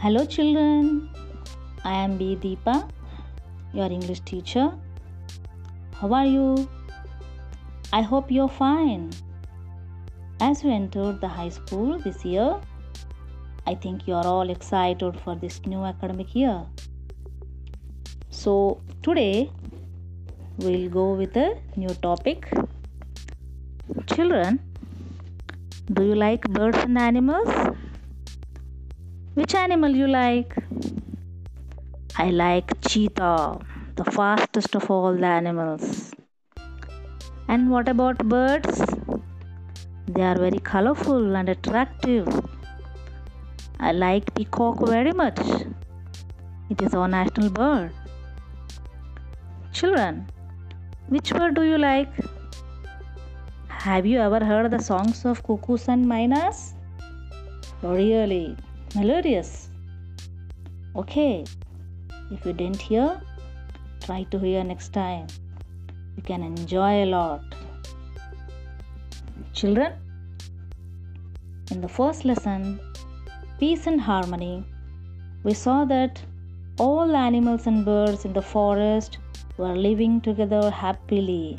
Hello, children. I am B. Deepa, your English teacher. How are you? I hope you're fine. As you entered the high school this year, I think you're all excited for this new academic year. So, today we'll go with a new topic. Children, do you like birds and animals? Which animal you like? I like cheetah, the fastest of all the animals. And what about birds? They are very colorful and attractive. I like peacock very much. It is our national bird. Children, which bird do you like? Have you ever heard the songs of cuckoos and mynas? Really melodious. Okay, if you didn't hear, try to hear next time. You can enjoy a lot. Children, in the first lesson, Peace and Harmony, we saw that all animals and birds in the forest were living together happily.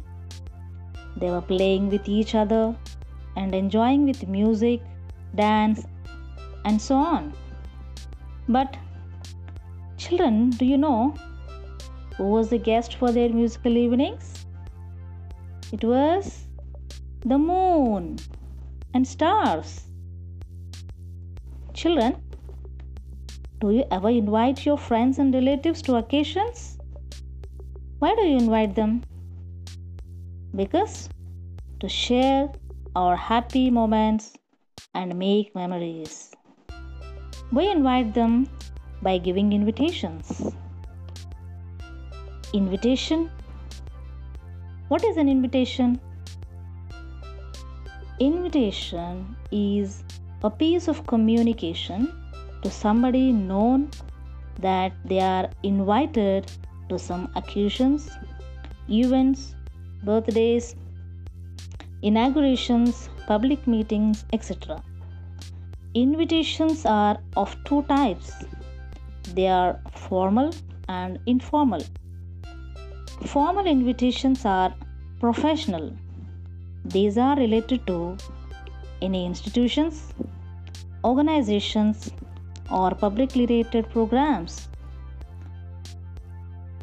They were playing with each other and enjoying with music, dance, and so on. But, children, do you know who was the guest for their musical evenings? It was the moon and stars. Children, do you ever invite your friends and relatives to occasions? Why do you invite them? Because to share our happy moments and make memories. We invite them by giving invitations. Invitation. What is an invitation? Invitation is a piece of communication to somebody known that they are invited to some occasions, events, birthdays, inaugurations, public meetings, etc. Invitations are of two types they are formal and informal. Formal invitations are professional, these are related to any institutions, organizations, or publicly rated programs.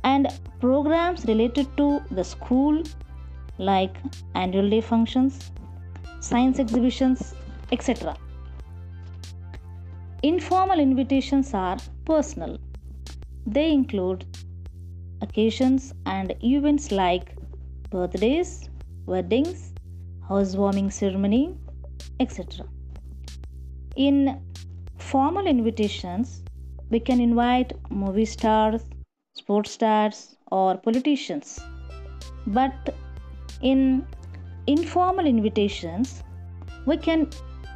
And programs related to the school, like annual day functions, science exhibitions, etc. Informal invitations are personal. They include occasions and events like birthdays, weddings, housewarming ceremony, etc. In formal invitations, we can invite movie stars, sports stars, or politicians. But in informal invitations, we can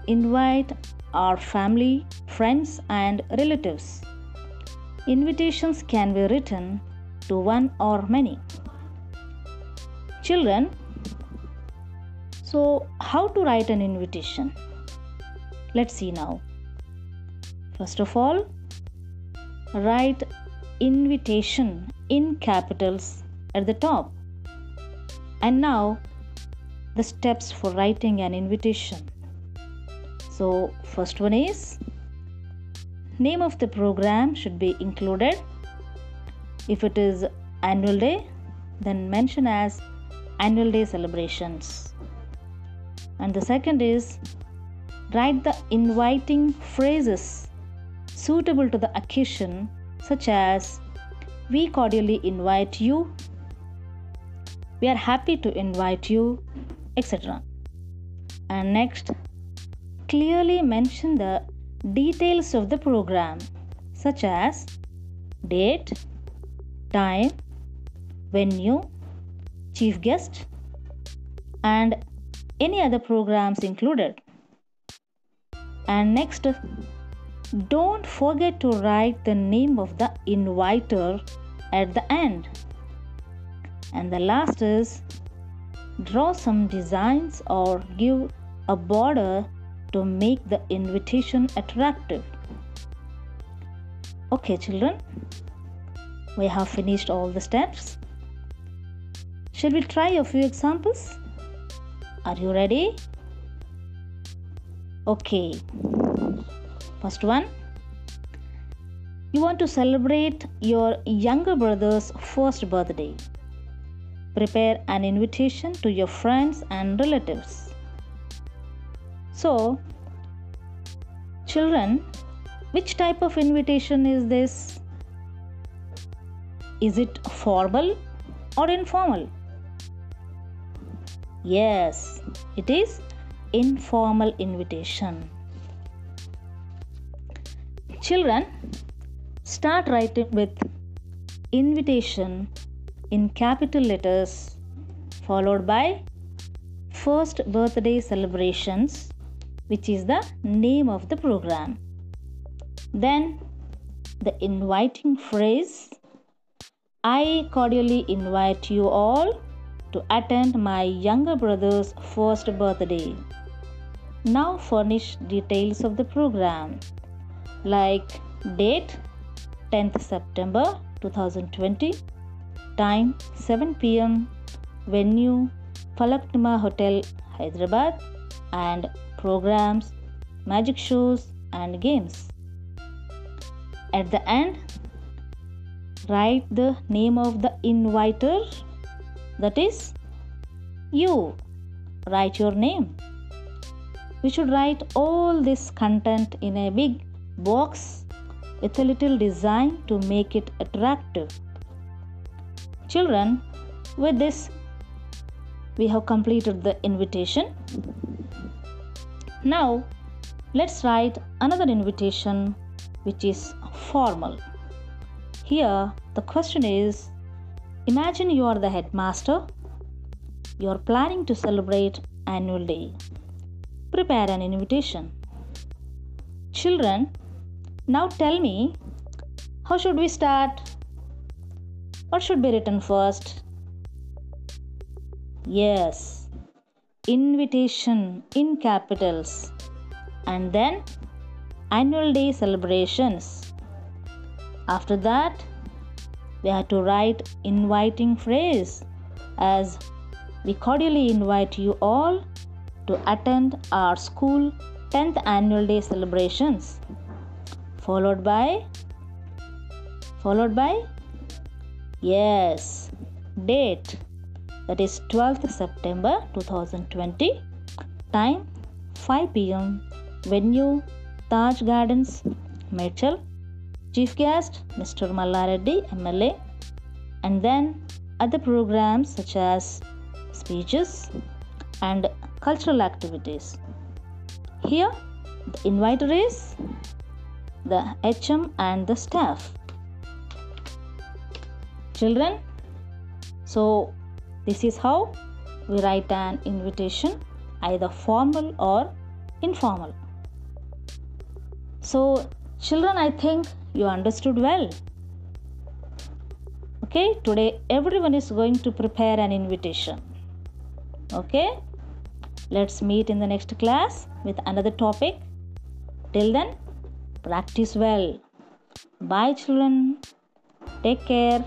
invite our family, friends, and relatives. Invitations can be written to one or many. Children, so how to write an invitation? Let's see now. First of all, write invitation in capitals at the top. And now, the steps for writing an invitation. So, first one is name of the program should be included. If it is annual day, then mention as annual day celebrations. And the second is write the inviting phrases suitable to the occasion, such as We cordially invite you, we are happy to invite you, etc. And next, clearly mention the details of the program, such as date, time, venue, chief guest, and any other programs included. And next, don't forget to write the name of the inviter at the end. And the last is draw some designs or give a border to make the invitation attractive. Okay, children, we have finished all the steps. Shall we try a few examples? Are you ready? Okay. First one. You want to celebrate your younger brother's first birthday. Prepare an invitation to your friends and relatives. So, children, which type of invitation is this? Is it formal or informal? Yes, it is informal invitation. Children, start writing with invitation in capital letters followed by first birthday celebrations which is the name of the program then the inviting phrase i cordially invite you all to attend my younger brother's first birthday now furnish details of the program like date 10th September 2020. Time 7 pm. Venue Falaknuma Hotel, Hyderabad. And programs, magic shows, and games. At the end, write the name of the inviter, that is, you. Write your name. We should write all this content in a big box with a little design to make it attractive. Children, with this, we have completed the invitation. Now, let's write another invitation which is formal. Here, the question is Imagine you are the headmaster. You are planning to celebrate annual day. Prepare an invitation. Children, now tell me, how should we start? What should be written first? Yes, invitation in capitals. And then annual day celebrations. After that, we have to write inviting phrase as we cordially invite you all to attend our school 10th annual day celebrations followed by followed by yes date that is 12th September 2020 time 5 pm venue Taj Gardens Medchal chief guest Mr. Mallareddy MLA and then other programs such as speeches and cultural activities here the inviter is the HM and the staff. Children, so this is how we write an invitation either formal or informal. So, children, I think you understood well. Okay, today everyone is going to prepare an invitation. Okay, let's meet in the next class with another topic. Till then, Practice well. Bye, children. Take care.